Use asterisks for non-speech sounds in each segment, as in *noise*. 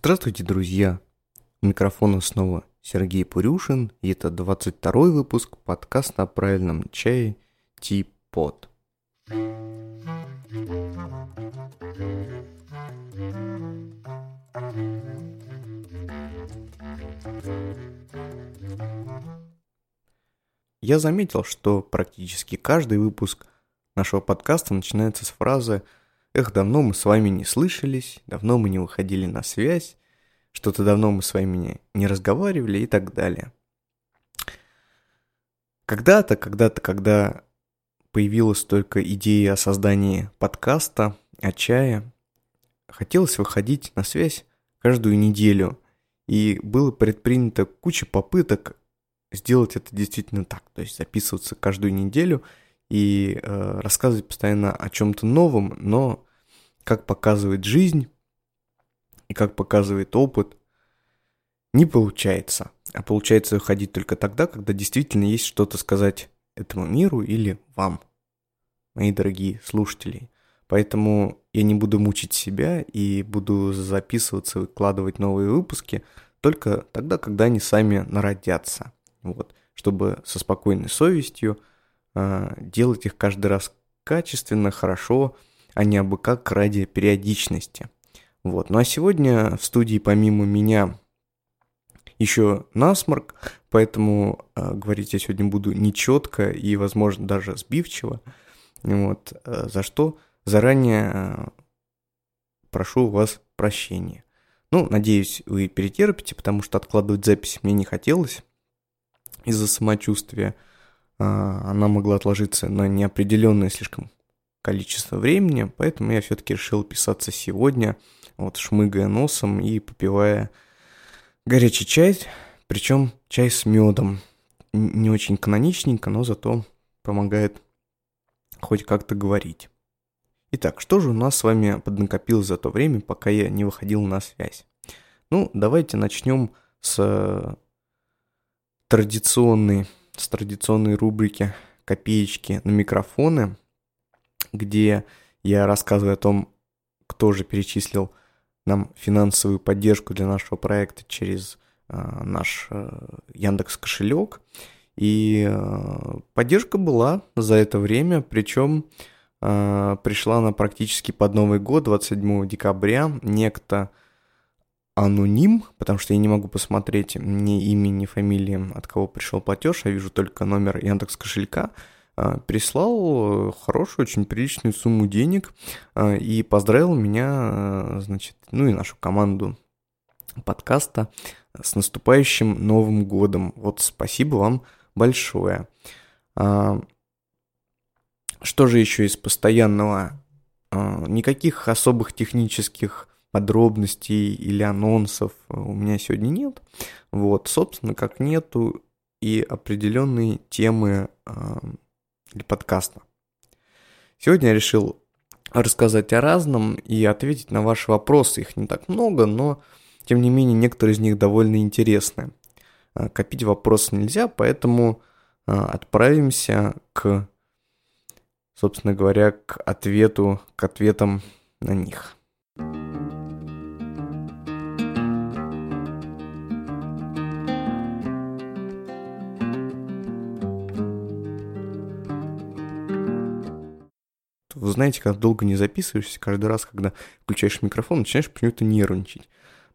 Здравствуйте, друзья! У микрофона снова Сергей Пурюшин, и это 22 выпуск подкаста о правильном чае Ти-Под. Я заметил, что практически каждый выпуск нашего подкаста начинается с фразы «Эх, давно мы с вами не слышались, давно мы не выходили на связь, что-то давно мы с вами не разговаривали» и так далее. Когда-то, когда-то, когда появилась только идея о создании подкаста о чае, хотелось выходить на связь каждую неделю, и было предпринято куча попыток сделать это действительно так, то есть записываться каждую неделю и э, рассказывать постоянно о чем-то новом, но как показывает жизнь и как показывает опыт, не получается. А получается выходить только тогда, когда действительно есть что-то сказать этому миру или вам, мои дорогие слушатели. Поэтому я не буду мучить себя и буду записываться, выкладывать новые выпуски только тогда, когда они сами народятся. Вот, чтобы со спокойной совестью э, делать их каждый раз качественно, хорошо, а не абы как ради периодичности. Вот. Ну а сегодня в студии помимо меня еще насморк, поэтому э, говорить я сегодня буду нечетко и, возможно, даже сбивчиво. Вот, э, за что заранее э, прошу у вас прощения. Ну, надеюсь, вы перетерпите, потому что откладывать запись мне не хотелось из-за самочувствия. А, она могла отложиться на неопределенное слишком количество времени, поэтому я все-таки решил писаться сегодня, вот шмыгая носом и попивая горячий чай, причем чай с медом. Не очень каноничненько, но зато помогает хоть как-то говорить. Итак, что же у нас с вами поднакопилось за то время, пока я не выходил на связь? Ну, давайте начнем с традиционной, с традиционной рубрики «Копеечки на микрофоны», где я рассказываю о том, кто же перечислил нам финансовую поддержку для нашего проекта через э, наш э, Яндекс кошелек. И э, поддержка была за это время, причем пришла она практически под Новый год, 27 декабря. Некто аноним, потому что я не могу посмотреть ни имя, ни фамилии, от кого пришел платеж, я вижу только номер Яндекс кошелька, прислал хорошую, очень приличную сумму денег а, и поздравил меня, а, значит, ну и нашу команду подкаста с наступающим Новым Годом. Вот спасибо вам большое. Что же еще из постоянного? Никаких особых технических подробностей или анонсов у меня сегодня нет. Вот, собственно, как нету и определенные темы для подкаста. Сегодня я решил рассказать о разном и ответить на ваши вопросы. Их не так много, но тем не менее некоторые из них довольно интересны. Э, копить вопросы нельзя, поэтому э, отправимся к, собственно говоря, к ответу, к ответам на них. Вы знаете, когда долго не записываешься, каждый раз, когда включаешь микрофон, начинаешь почему-то нервничать.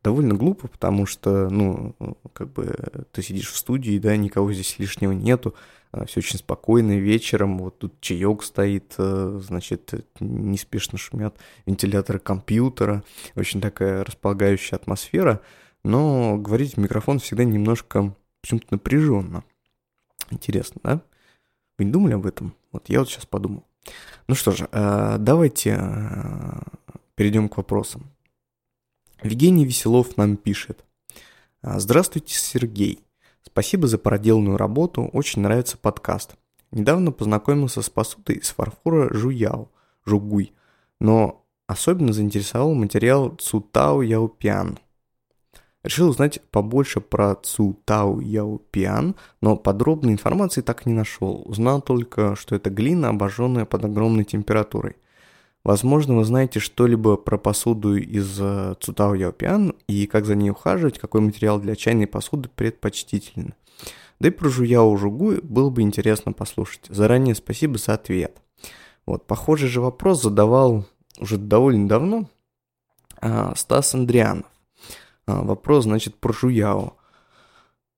Довольно глупо, потому что, ну, как бы ты сидишь в студии, да, никого здесь лишнего нету, а, все очень спокойно, вечером, вот тут чаек стоит, э, значит, неспешно шумят вентиляторы компьютера, очень такая располагающая атмосфера, но говорить в микрофон всегда немножко почему-то напряженно. Интересно, да? Вы не думали об этом? Вот я вот сейчас подумал. Ну что же, э, давайте э, перейдем к вопросам. Евгений Веселов нам пишет. Здравствуйте, Сергей. Спасибо за проделанную работу, очень нравится подкаст. Недавно познакомился с посудой из фарфора Жуяо, Жугуй, но особенно заинтересовал материал Цутао Яупиан – Решил узнать побольше про Цу Тау Яо Пиан, но подробной информации так и не нашел. Узнал только, что это глина, обожженная под огромной температурой. Возможно, вы знаете что-либо про посуду из э, Цутао Яопиан и как за ней ухаживать, какой материал для чайной посуды предпочтителен. Да и про Жуяо Жугу было бы интересно послушать. Заранее спасибо за ответ. Вот, похожий же вопрос задавал уже довольно давно а, Стас Андрианов. А, вопрос, значит, про Жуяо.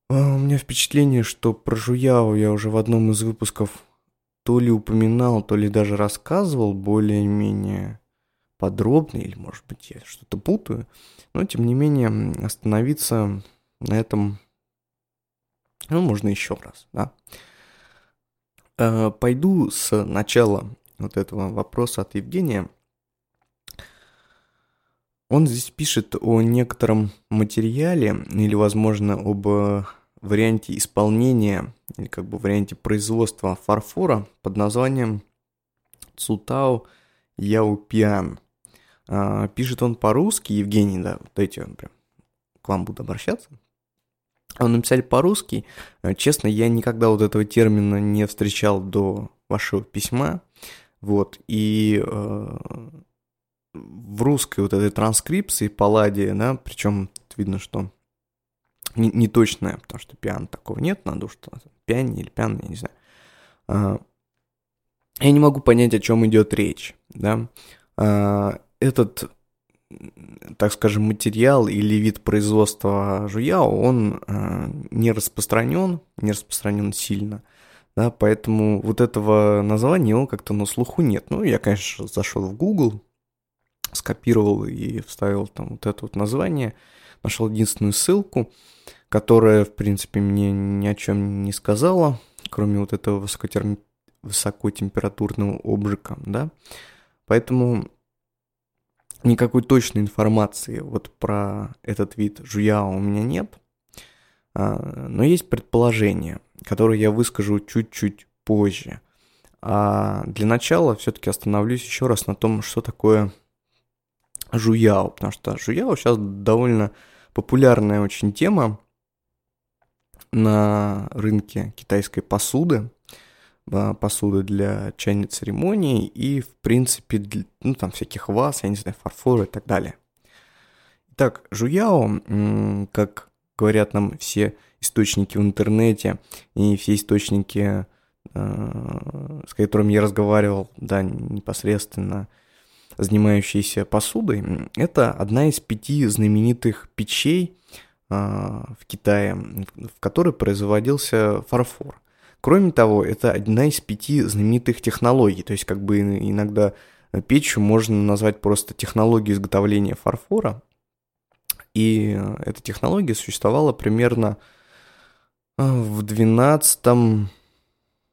А, у меня впечатление, что про Жуяо я уже в одном из выпусков то ли упоминал, то ли даже рассказывал более-менее подробно, или, может быть, я что-то путаю. Но, тем не менее, остановиться на этом, ну, можно еще раз, да. А, пойду с начала вот этого вопроса от Евгения. Он здесь пишет о некотором материале или, возможно, об э, варианте исполнения или как бы варианте производства фарфора под названием Цутао Яупиан. А, пишет он по-русски, Евгений, да, вот эти прям к вам буду обращаться. Он написали по-русски. Э, честно, я никогда вот этого термина не встречал до вашего письма. Вот, и э, в русской вот этой транскрипции палладия, да, причем видно, что не, не точная, потому что пиан такого нет, надо что пиани или пиан, я не знаю. А, я не могу понять, о чем идет речь, да. А, этот, так скажем, материал или вид производства жуяо, он а, не распространен, не распространен сильно, да, поэтому вот этого названия его как-то на слуху нет. Ну, я, конечно, зашел в Google, скопировал и вставил там вот это вот название, нашел единственную ссылку, которая, в принципе, мне ни о чем не сказала, кроме вот этого высокотерм... высокотемпературного обжига, да. Поэтому никакой точной информации вот про этот вид жуяо у меня нет, а, но есть предположение, которое я выскажу чуть-чуть позже. А для начала все-таки остановлюсь еще раз на том, что такое жуяо, потому что жуяо сейчас довольно популярная очень тема на рынке китайской посуды, посуды для чайной церемонии и, в принципе, для, ну, там всяких ваз, я не знаю, фарфора и так далее. Итак, жуяо, как говорят нам все источники в интернете и все источники, э, с которыми я разговаривал, да, непосредственно занимающиеся посудой, это одна из пяти знаменитых печей а, в Китае, в которой производился фарфор. Кроме того, это одна из пяти знаменитых технологий, то есть как бы иногда печью можно назвать просто технологию изготовления фарфора. И эта технология существовала примерно а, в 12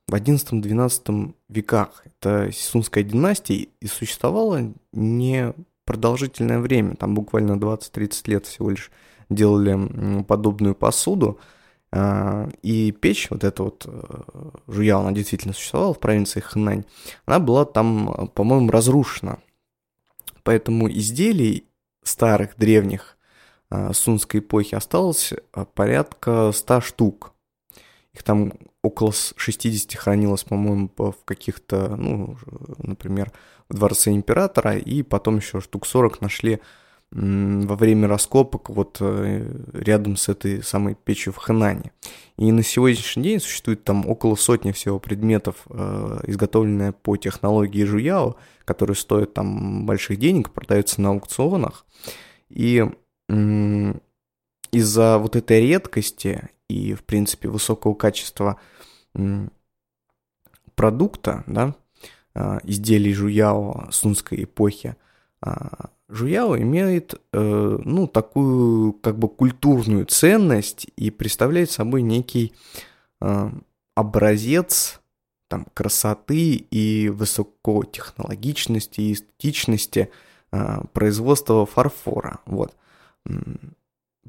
в XI-XII веках. Это Сисунская династия и существовала не продолжительное время, там буквально 20-30 лет всего лишь делали подобную посуду. А, и печь, вот эта вот э, жуя, она действительно существовала в провинции Хэнань, она была там, по-моему, разрушена. Поэтому изделий старых, древних а, сунской эпохи осталось порядка 100 штук. Их там около 60 хранилось, по-моему, в каких-то, ну, например, в дворце императора, и потом еще штук 40 нашли во время раскопок вот э, рядом с этой самой печью в Хэнане. И на сегодняшний день существует там около сотни всего предметов, э, изготовленные по технологии Жуяо, которые стоят там больших денег, продаются на аукционах. И из-за вот этой редкости и, в принципе, высокого качества продукта, да, а, изделий жуяо сунской эпохи, а, жуяо имеет, э, ну, такую, как бы, культурную ценность и представляет собой некий а, образец там, красоты и высокотехнологичности и эстетичности производства фарфора. Вот.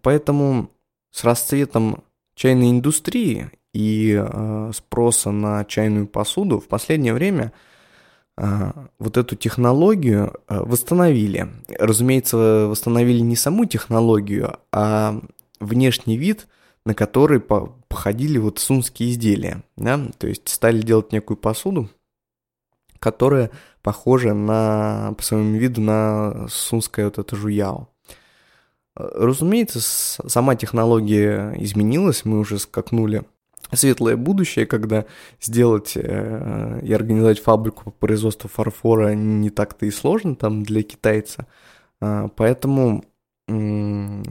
Поэтому с расцветом чайной индустрии и э, спроса на чайную посуду в последнее время э, вот эту технологию э, восстановили. Разумеется, восстановили не саму технологию, а внешний вид, на который по походили вот сунские изделия. Да? То есть стали делать некую посуду, которая похожа на, по своему виду на сунское вот это жуяо. Разумеется, сама технология изменилась, мы уже скакнули светлое будущее, когда сделать э, и организовать фабрику по производству фарфора не так-то и сложно там для китайца. Э, поэтому э,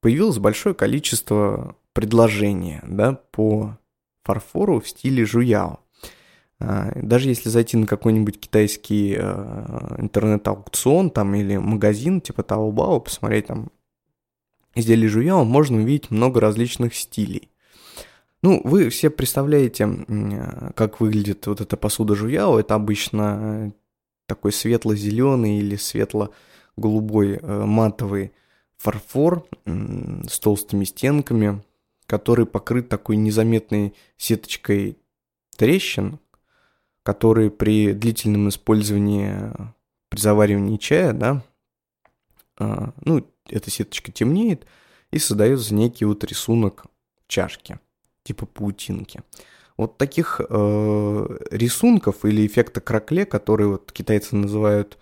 появилось большое количество предложений да, по фарфору в стиле жуяо. А, даже если зайти на какой-нибудь китайский э, интернет-аукцион там или магазин типа Taobao, посмотреть там изделия жуяо, можно увидеть много различных стилей. Ну, вы все представляете, как выглядит вот эта посуда жуяо. Это обычно такой светло-зеленый или светло-голубой э, матовый фарфор с толстыми стенками, который покрыт такой незаметной сеточкой трещин, которые при длительном использовании, при заваривании чая, да, а, ну, эта сеточка темнеет, и создается некий вот рисунок чашки, типа паутинки. Вот таких э, рисунков или эффекта кракле, которые вот китайцы называют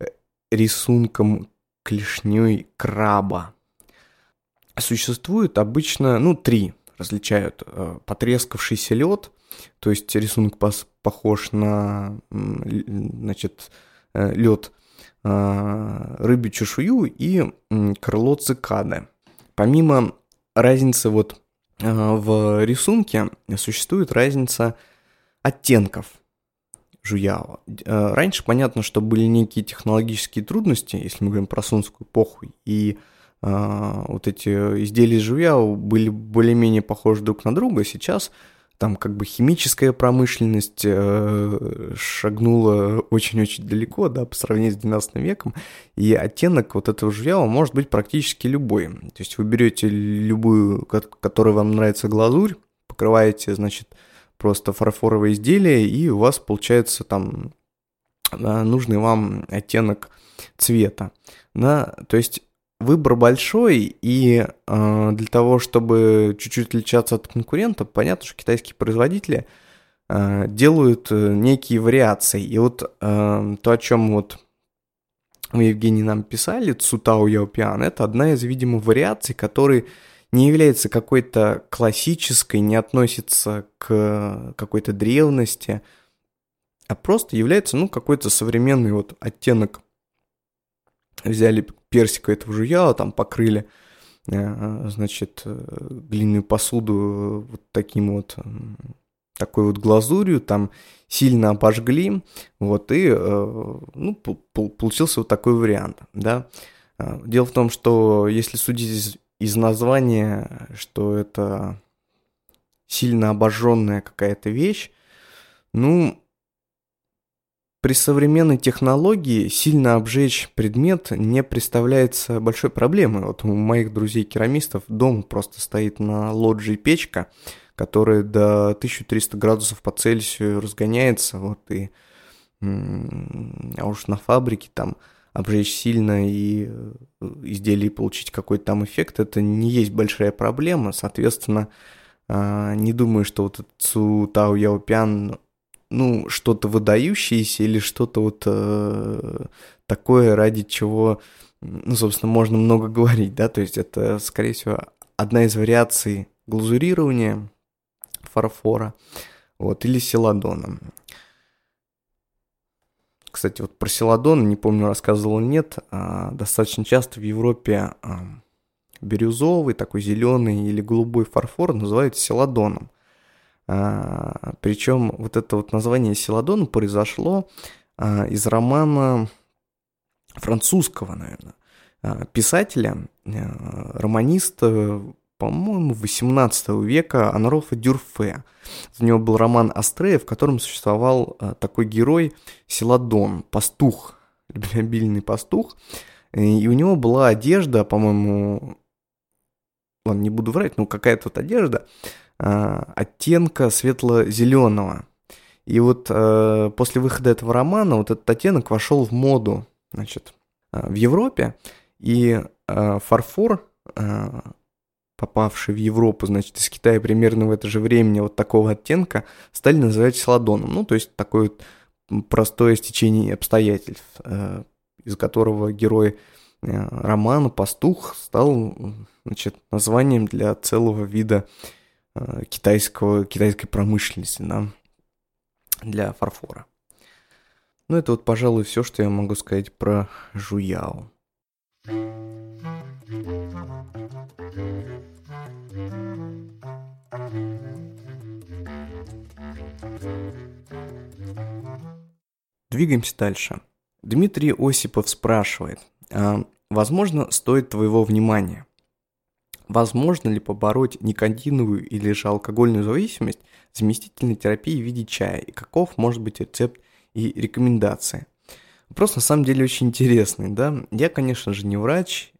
э, рисунком клешней краба, существует обычно, ну, три различают. Э, потрескавшийся лед, то есть рисунок похож на, значит, э, лед э, рыбью чешую и крыло цикады. Помимо разницы вот в рисунке существует разница оттенков жуяо. Раньше понятно, что были некие технологические трудности, если мы говорим про сунскую эпоху, и вот эти изделия жуяо были более-менее похожи друг на друга. Сейчас там как бы химическая промышленность э, шагнула очень-очень далеко, да, по сравнению с 12 веком, и оттенок вот этого жуяо может быть практически любой. То есть вы берете любую, которая вам нравится глазурь, покрываете, значит, просто фарфоровое изделие, и у вас получается там нужный вам оттенок цвета. Да? То есть выбор большой, и э, для того, чтобы чуть-чуть отличаться от конкурента, понятно, что китайские производители э, делают некие вариации. И вот э, то, о чем вот вы, Евгений, нам писали, Цутао Яопиан, это одна из, видимо, вариаций, которые не является какой-то классической, не относится к какой-то древности, а просто является, ну, какой-то современный вот оттенок взяли персика этого жуяла, там покрыли, э, значит, э, глиняную посуду вот таким вот, такой вот глазурью, там сильно обожгли, вот, и, э, ну, получился вот такой вариант, да. Дело в том, что если судить из, из названия, что это сильно обожженная какая-то вещь, ну, при современной технологии сильно обжечь предмет не представляется большой проблемой. Вот у моих друзей-керамистов дом просто стоит на лоджии печка, которая до 1300 градусов по Цельсию разгоняется, вот и а уж на фабрике там обжечь сильно и э, изделие получить какой-то там эффект, это не есть большая проблема, соответственно, а, не думаю, что вот Цу Тао Яопян ну, что-то выдающееся или что-то вот э, такое, ради чего, ну, собственно, можно много *laughs* говорить, да, то есть это, скорее всего, одна из вариаций глазурирования фарфора, вот, или селадона. Кстати, вот про селадон, не помню, рассказывал нет, а достаточно часто в Европе а, бирюзовый, такой зеленый или голубой фарфор называют селадоном. А, Причем вот это вот название Селадон произошло а, из романа французского, наверное, а, писателя, романиста, по-моему, 18 века Анрофа Дюрфе. У него был роман Астрея, в котором существовал такой герой Селадон, пастух, *laughs* любвеобильный пастух. И у него была одежда, по-моему, ладно, не буду врать, но какая-то вот одежда, оттенка светло-зеленого. И вот э, после выхода этого романа вот этот оттенок вошел в моду, значит, э, в Европе, и э, фарфор э, попавшие в Европу, значит, из Китая примерно в это же время вот такого оттенка, стали называть сладоном. Ну, то есть такое вот простое стечение обстоятельств, э, из которого герой э, романа «Пастух» стал значит, названием для целого вида э, китайского, китайской промышленности, да, для фарфора. Ну, это вот, пожалуй, все, что я могу сказать про Жуяо. Двигаемся дальше. Дмитрий Осипов спрашивает, а, возможно, стоит твоего внимания? Возможно ли побороть никотиновую или же алкогольную зависимость заместительной терапией в виде чая? И каков может быть рецепт и рекомендации? Вопрос на самом деле очень интересный, да? Я, конечно же, не врач,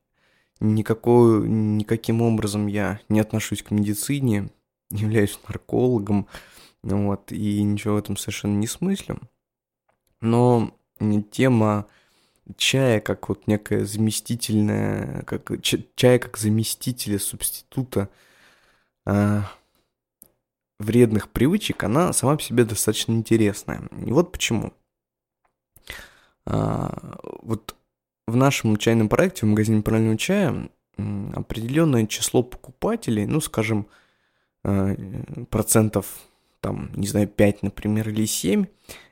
никакой, никаким образом я не отношусь к медицине, не являюсь наркологом, вот, и ничего в этом совершенно не смыслю. Но тема чая как вот некая заместительная, как чая как заместителя, субститута э, вредных привычек, она сама по себе достаточно интересная. И вот почему. А, вот в нашем чайном проекте, в магазине правильного чая, определенное число покупателей, ну, скажем, а, процентов, там, не знаю, 5, например, или 7,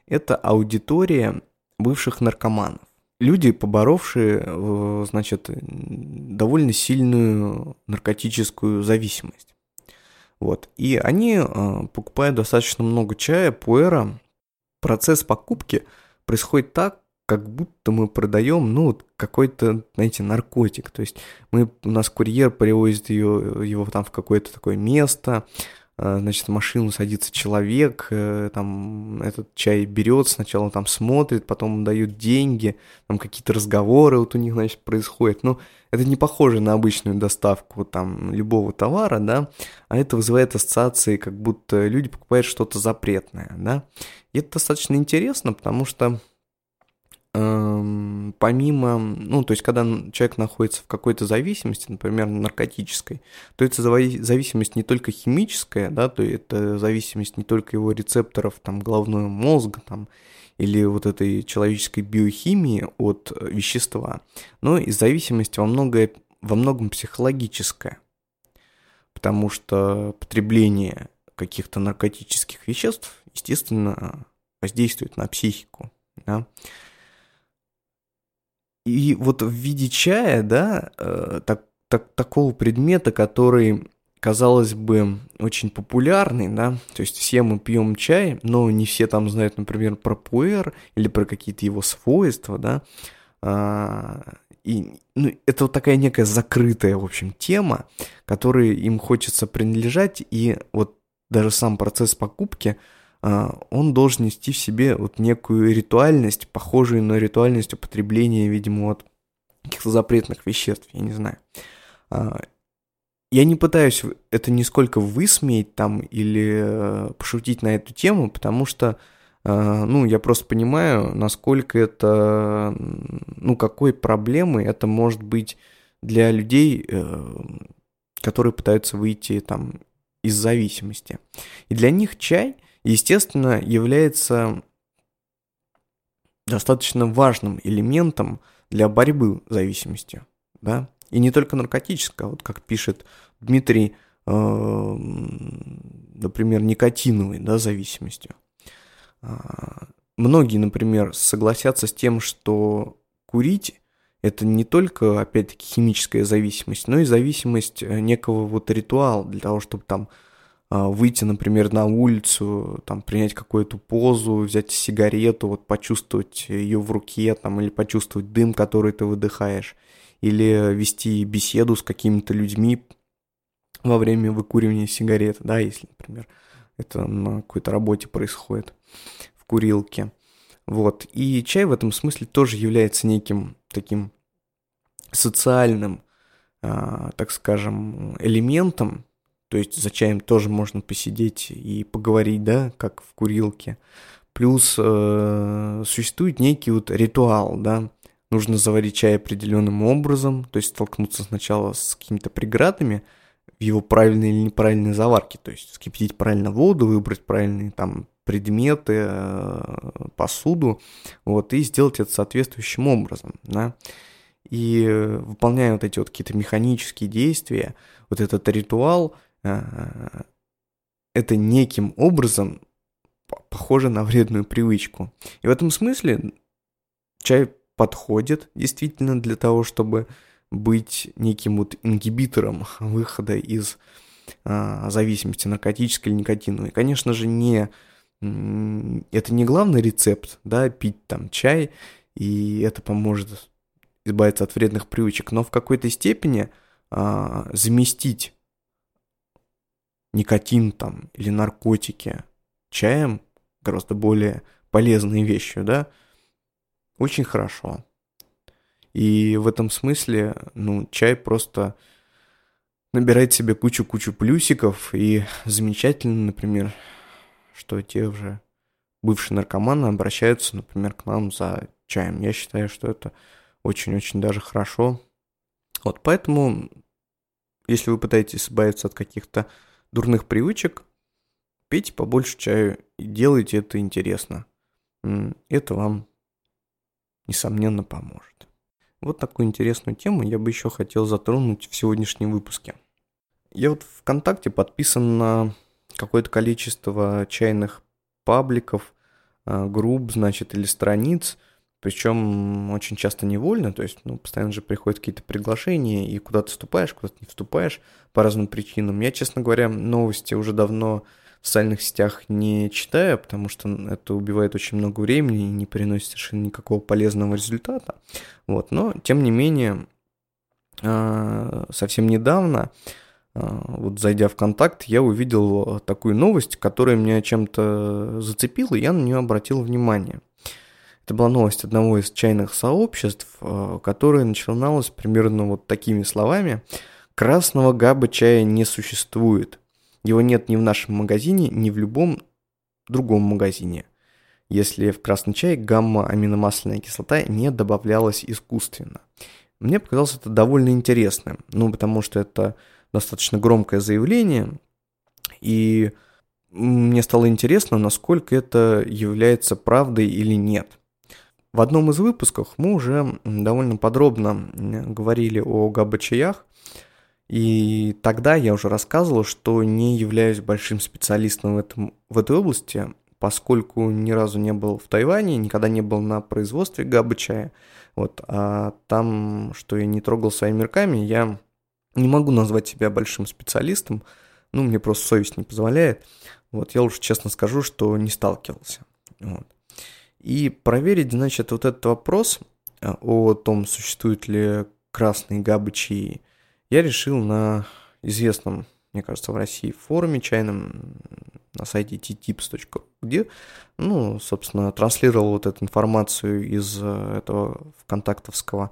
это аудитория бывших наркоманов. Люди, поборовшие, э, значит, довольно сильную наркотическую зависимость. Вот. И они э, покупают достаточно много чая, пуэра. Процесс покупки происходит так, как будто мы продаем, ну, какой-то, знаете, наркотик. То есть мы, у нас курьер привозит ее, его там в какое-то такое место, значит, в машину садится человек, э, там этот чай берет, сначала там смотрит, потом дают деньги, там какие-то разговоры вот у них, значит, происходят. Но это не похоже на обычную доставку там любого товара, да, а это вызывает ассоциации, как будто люди покупают что-то запретное, да. И это достаточно интересно, потому что помимо, ну, то есть, когда человек находится в какой-то зависимости, например, наркотической, то это зависимость не только химическая, да, то это зависимость не только его рецепторов, там, головного мозга, там, или вот этой человеческой биохимии от вещества, но и зависимость во, многое, во многом психологическая, потому что потребление каких-то наркотических веществ, естественно, воздействует на психику, да, и вот в виде чая, да, э, так, так, такого предмета, который, казалось бы, очень популярный, да, то есть все мы пьем чай, но не все там знают, например, про пуэр или про какие-то его свойства, да, а, и ну, это вот такая некая закрытая, в общем, тема, которой им хочется принадлежать, и вот даже сам процесс покупки – он должен нести в себе вот некую ритуальность, похожую на ритуальность употребления, видимо, вот каких-то запретных веществ, я не знаю. А, я не пытаюсь это нисколько высмеять там или э, пошутить на эту тему, потому что, э, ну, я просто понимаю, насколько это, ну, какой проблемой это может быть для людей, э, которые пытаются выйти там из зависимости. И для них чай – естественно, является достаточно важным элементом для борьбы с зависимостью, да, и не только наркотическая, вот как пишет Дмитрий, э, например, никотиновой, да, зависимостью. А, многие, например, согласятся с тем, что курить это не только, опять-таки, химическая зависимость, но и зависимость э, некого вот ритуала для того, чтобы там выйти, например, на улицу, там, принять какую-то позу, взять сигарету, вот почувствовать ее в руке, там, или почувствовать дым, который ты выдыхаешь, или вести беседу с какими-то людьми во время выкуривания сигареты, да, если, например, это на какой-то работе происходит в курилке. Вот. И чай в этом смысле тоже является неким таким социальным, э, так скажем, элементом, то есть за чаем тоже можно посидеть и поговорить, да, как в курилке. Плюс э, существует некий вот ритуал, да, нужно заварить чай определенным образом, то есть столкнуться сначала с какими-то преградами, в его правильной или неправильной заварке. То есть вскипятить правильно воду, выбрать правильные там предметы, э, посуду, вот, и сделать это соответствующим образом, да. И э, выполняя вот эти вот какие-то механические действия, вот этот ритуал, это неким образом похоже на вредную привычку. И в этом смысле чай подходит действительно для того, чтобы быть неким вот ингибитором выхода из а, зависимости наркотической или никотиновой. Конечно же, не это не главный рецепт, да, пить там чай, и это поможет избавиться от вредных привычек, но в какой-то степени а, заместить никотин там или наркотики чаем гораздо более полезной вещью, да, очень хорошо. И в этом смысле, ну, чай просто набирает себе кучу-кучу плюсиков, и замечательно, например, что те уже бывшие наркоманы обращаются, например, к нам за чаем. Я считаю, что это очень-очень даже хорошо. Вот поэтому, если вы пытаетесь избавиться от каких-то дурных привычек, пейте побольше чаю и делайте это интересно. Это вам, несомненно, поможет. Вот такую интересную тему я бы еще хотел затронуть в сегодняшнем выпуске. Я вот ВКонтакте подписан на какое-то количество чайных пабликов, а, групп, значит, или страниц, причем очень часто невольно, то есть, ну, постоянно же приходят какие-то приглашения, и куда-то вступаешь, куда-то не вступаешь по разным причинам. Я, честно говоря, новости уже давно в социальных сетях не читаю, потому что это убивает очень много времени и не приносит совершенно никакого полезного результата. Вот, но, тем не менее, а, совсем недавно а, вот зайдя в контакт, я увидел такую новость, которая меня чем-то зацепила, и я на нее обратил внимание. Это была новость одного из чайных сообществ, а, которая начиналась примерно вот такими словами. «Красного габа чая не существует. Его нет ни в нашем магазине, ни в любом другом магазине, если в красный чай гамма-аминомасляная кислота не добавлялась искусственно». Мне показалось это довольно интересным, ну, потому что это достаточно громкое заявление, и мне стало интересно, насколько это является правдой или нет. В одном из выпусков мы уже довольно подробно говорили о габачаях, и тогда я уже рассказывал, что не являюсь большим специалистом в, этом, в этой области, поскольку ни разу не был в Тайване, никогда не был на производстве габачая. Вот, а там, что я не трогал своими руками, я не могу назвать себя большим специалистом, ну, мне просто совесть не позволяет. Вот, я лучше честно скажу, что не сталкивался. Вот. И проверить, значит, вот этот вопрос э, о том, существуют ли красные габычи, я решил на известном, мне кажется, в России форуме чайном на сайте ttips.ru, где, ну, собственно, транслировал вот эту информацию из э, этого вконтактовского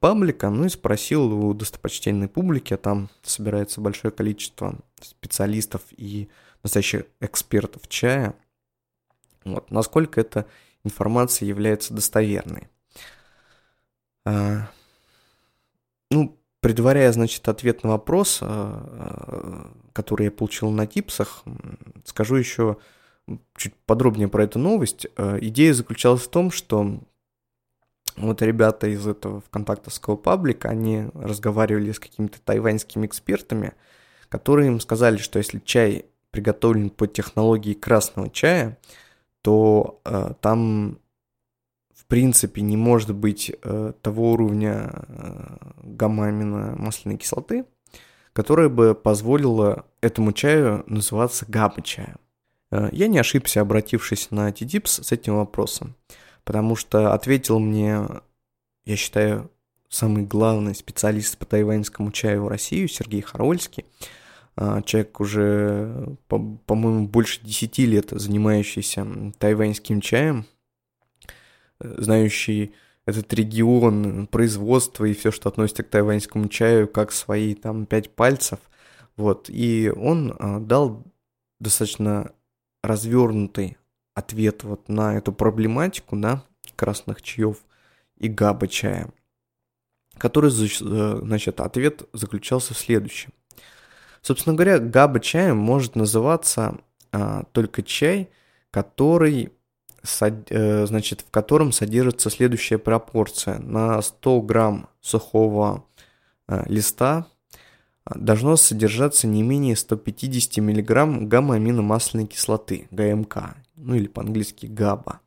паблика, ну и спросил у достопочтенной публики, а там собирается большое количество специалистов и настоящих экспертов чая, вот, насколько эта информация является достоверной. А, ну, предваряя, значит, ответ на вопрос, а, который я получил на типсах, скажу еще чуть подробнее про эту новость. А, идея заключалась в том, что вот ребята из этого вконтактовского паблика, они разговаривали с какими-то тайваньскими экспертами, которые им сказали, что если чай приготовлен по технологии красного чая, то э, там в принципе не может быть э, того уровня э, гамма масляной кислоты, которая бы позволила этому чаю называться габа-чаем. Э, я не ошибся, обратившись на TDIPS с этим вопросом потому что ответил мне, я считаю, самый главный специалист по тайваньскому чаю в России, Сергей Харольский. А, человек уже, по-моему, больше 10 лет занимающийся тайваньским чаем, знающий этот регион, производство и все, что относится к тайваньскому чаю, как свои там пять пальцев. Вот. И он а, дал достаточно развернутый ответ вот на эту проблематику, да, красных чаев и габа чая, который, э, значит, ответ заключался в следующем. Собственно говоря, габа чаем может называться а, только чай, который, э, значит, в котором содержится следующая пропорция. На 100 грамм сухого э, листа должно содержаться не менее 150 мг гамма-аминомасляной кислоты, ГМК, ну или по-английски ГАБА.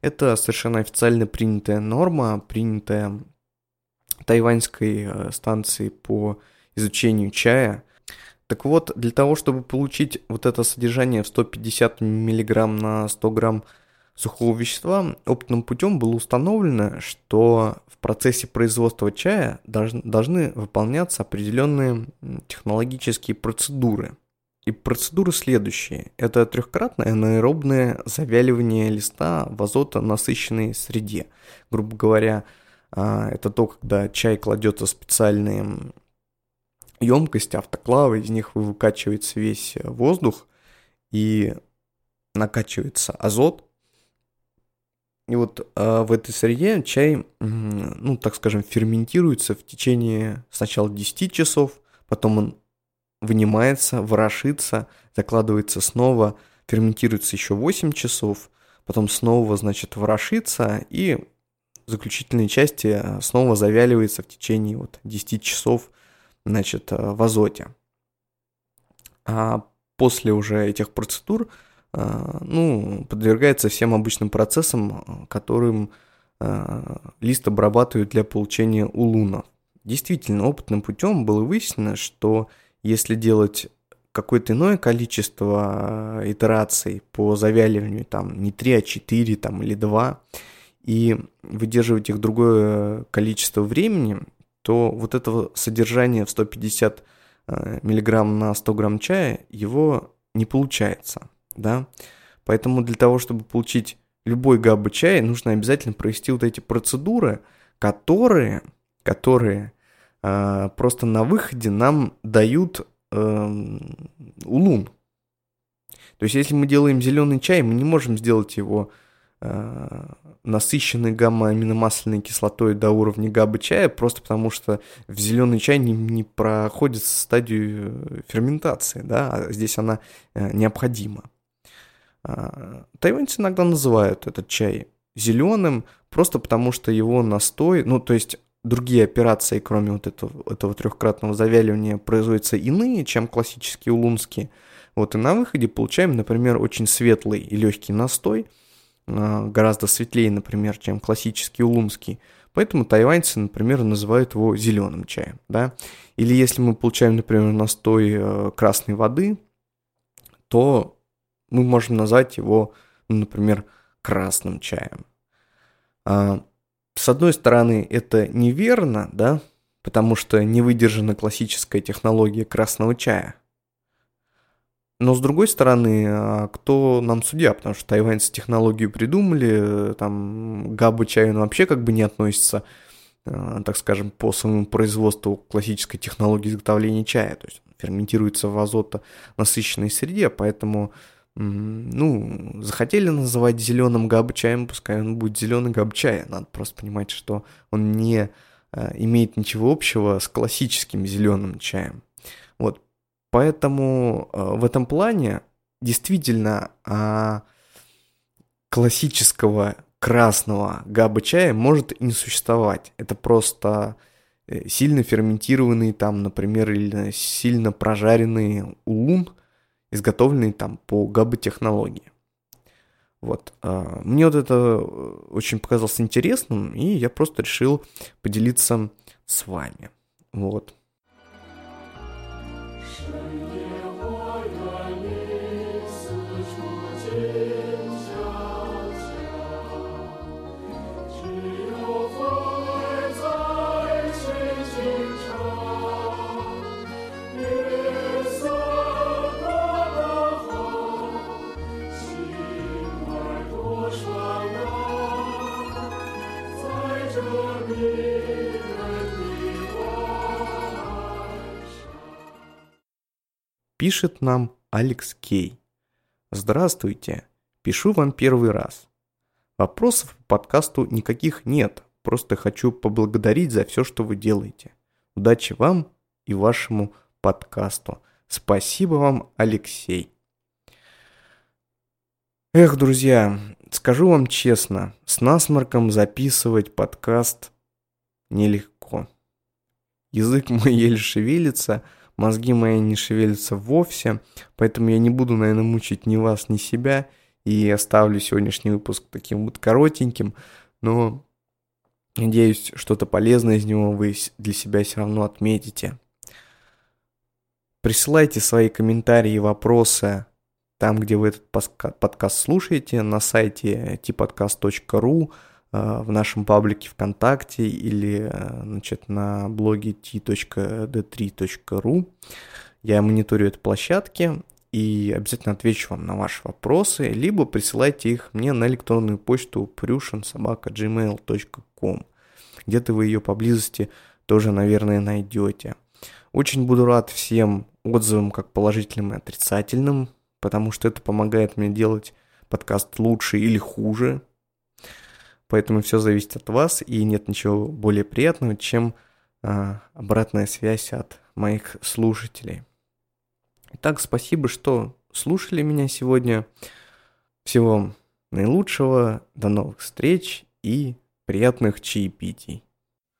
Это совершенно официально принятая норма, принятая тайваньской э, станцией по изучению чая. Так вот, для того, чтобы получить вот это содержание в 150 мг на 100 грамм сухого вещества, опытным путем было установлено, что в процессе производства чая должны, выполняться определенные технологические процедуры. И процедуры следующие. Это трехкратное анаэробное завяливание листа в азотонасыщенной среде. Грубо говоря, а, это то, когда чай кладется в специальные емкости, автоклавы, из них выкачивается весь воздух и накачивается азот. И вот э, в этой среде чай, ну, так скажем, ферментируется в течение сначала 10 часов, потом он вынимается, ворошится, закладывается снова, ферментируется еще 8 часов, потом снова, значит, ворошится и заключительной части э, снова завяливается в течение вот 10 часов, значит, э, в азоте. А после уже этих процедур, э, ну, подвергается всем обычным процессам, которым лист обрабатывают для получения улунов. Действительно, опытным путем было выяснено, что если делать какое-то иное количество итераций по завяливанию, там не 3, а 4 там, или 2, и выдерживать их другое количество времени, то вот этого содержания в 150 э, миллиграмм на 100 грамм чая, его не получается, да. Поэтому для того, чтобы получить любой габы чая, нужно обязательно провести вот эти процедуры, которые, которые э, просто на выходе нам дают э, улун. То есть, если мы делаем зеленый чай, мы не можем сделать его Э, насыщенной гамма-аминомасляной кислотой до уровня габы чая, просто потому что в зеленый чай не, не проходит стадию ферментации, да, а здесь она э, необходима. А, тайваньцы иногда называют этот чай зеленым, просто потому что его настой, ну, то есть другие операции, кроме вот этого, этого трехкратного завяливания, производятся иные, чем классические улунские. Вот и на выходе получаем, например, очень светлый и легкий настой – гораздо светлее, например, чем классический улунский. Поэтому тайваньцы, например, называют его зеленым чаем. Да? Или если мы получаем, например, настой э, красной воды, то мы можем назвать его, ну, например, красным чаем. А, с одной стороны, это неверно, да, потому что не выдержана классическая технология красного чая – но с другой стороны, а кто нам судья? Потому что тайваньцы технологию придумали, там габа чаю вообще как бы не относится, а, так скажем, по своему производству классической технологии изготовления чая. То есть ферментируется в азото насыщенной среде, поэтому ну, захотели называть зеленым габа чаем, пускай он будет зеленый габа чая. Надо просто понимать, что он не а, имеет ничего общего с классическим зеленым чаем. Вот, Поэтому э, в этом плане действительно а, классического красного габа чая может не существовать. Это просто э, сильно ферментированный там, например, или сильно прожаренный улун, изготовленный там по габа технологии. Вот. А, мне вот это э, очень показалось интересным, и я просто решил поделиться с вами. Вот. Amen. Пишет нам Алекс Кей. Здравствуйте. Пишу вам первый раз. Вопросов по подкасту никаких нет. Просто хочу поблагодарить за все, что вы делаете. Удачи вам и вашему подкасту. Спасибо вам, Алексей. Эх, друзья, скажу вам честно, с насморком записывать подкаст нелегко. Язык мой еле шевелится, мозги мои не шевелятся вовсе, поэтому я не буду, наверное, мучить ни вас, ни себя, и оставлю сегодняшний выпуск таким вот коротеньким, но надеюсь, что-то полезное из него вы для себя все равно отметите. Присылайте свои комментарии и вопросы там, где вы этот подкаст слушаете, на сайте tpodcast.ru, в нашем паблике ВКонтакте или э, значит, на блоге t.d3.ru. Я мониторю эти площадки и обязательно отвечу вам на ваши вопросы, либо присылайте их мне на электронную почту prushinsobaka.gmail.com. Где-то вы ее поблизости тоже, наверное, найдете. Очень буду рад всем отзывам, как положительным и отрицательным потому что это помогает мне делать подкаст лучше или хуже. Поэтому все зависит от вас, и нет ничего более приятного, чем а, обратная связь от моих слушателей. Итак, спасибо, что слушали меня сегодня. Всего наилучшего, до новых встреч и приятных чаепитий.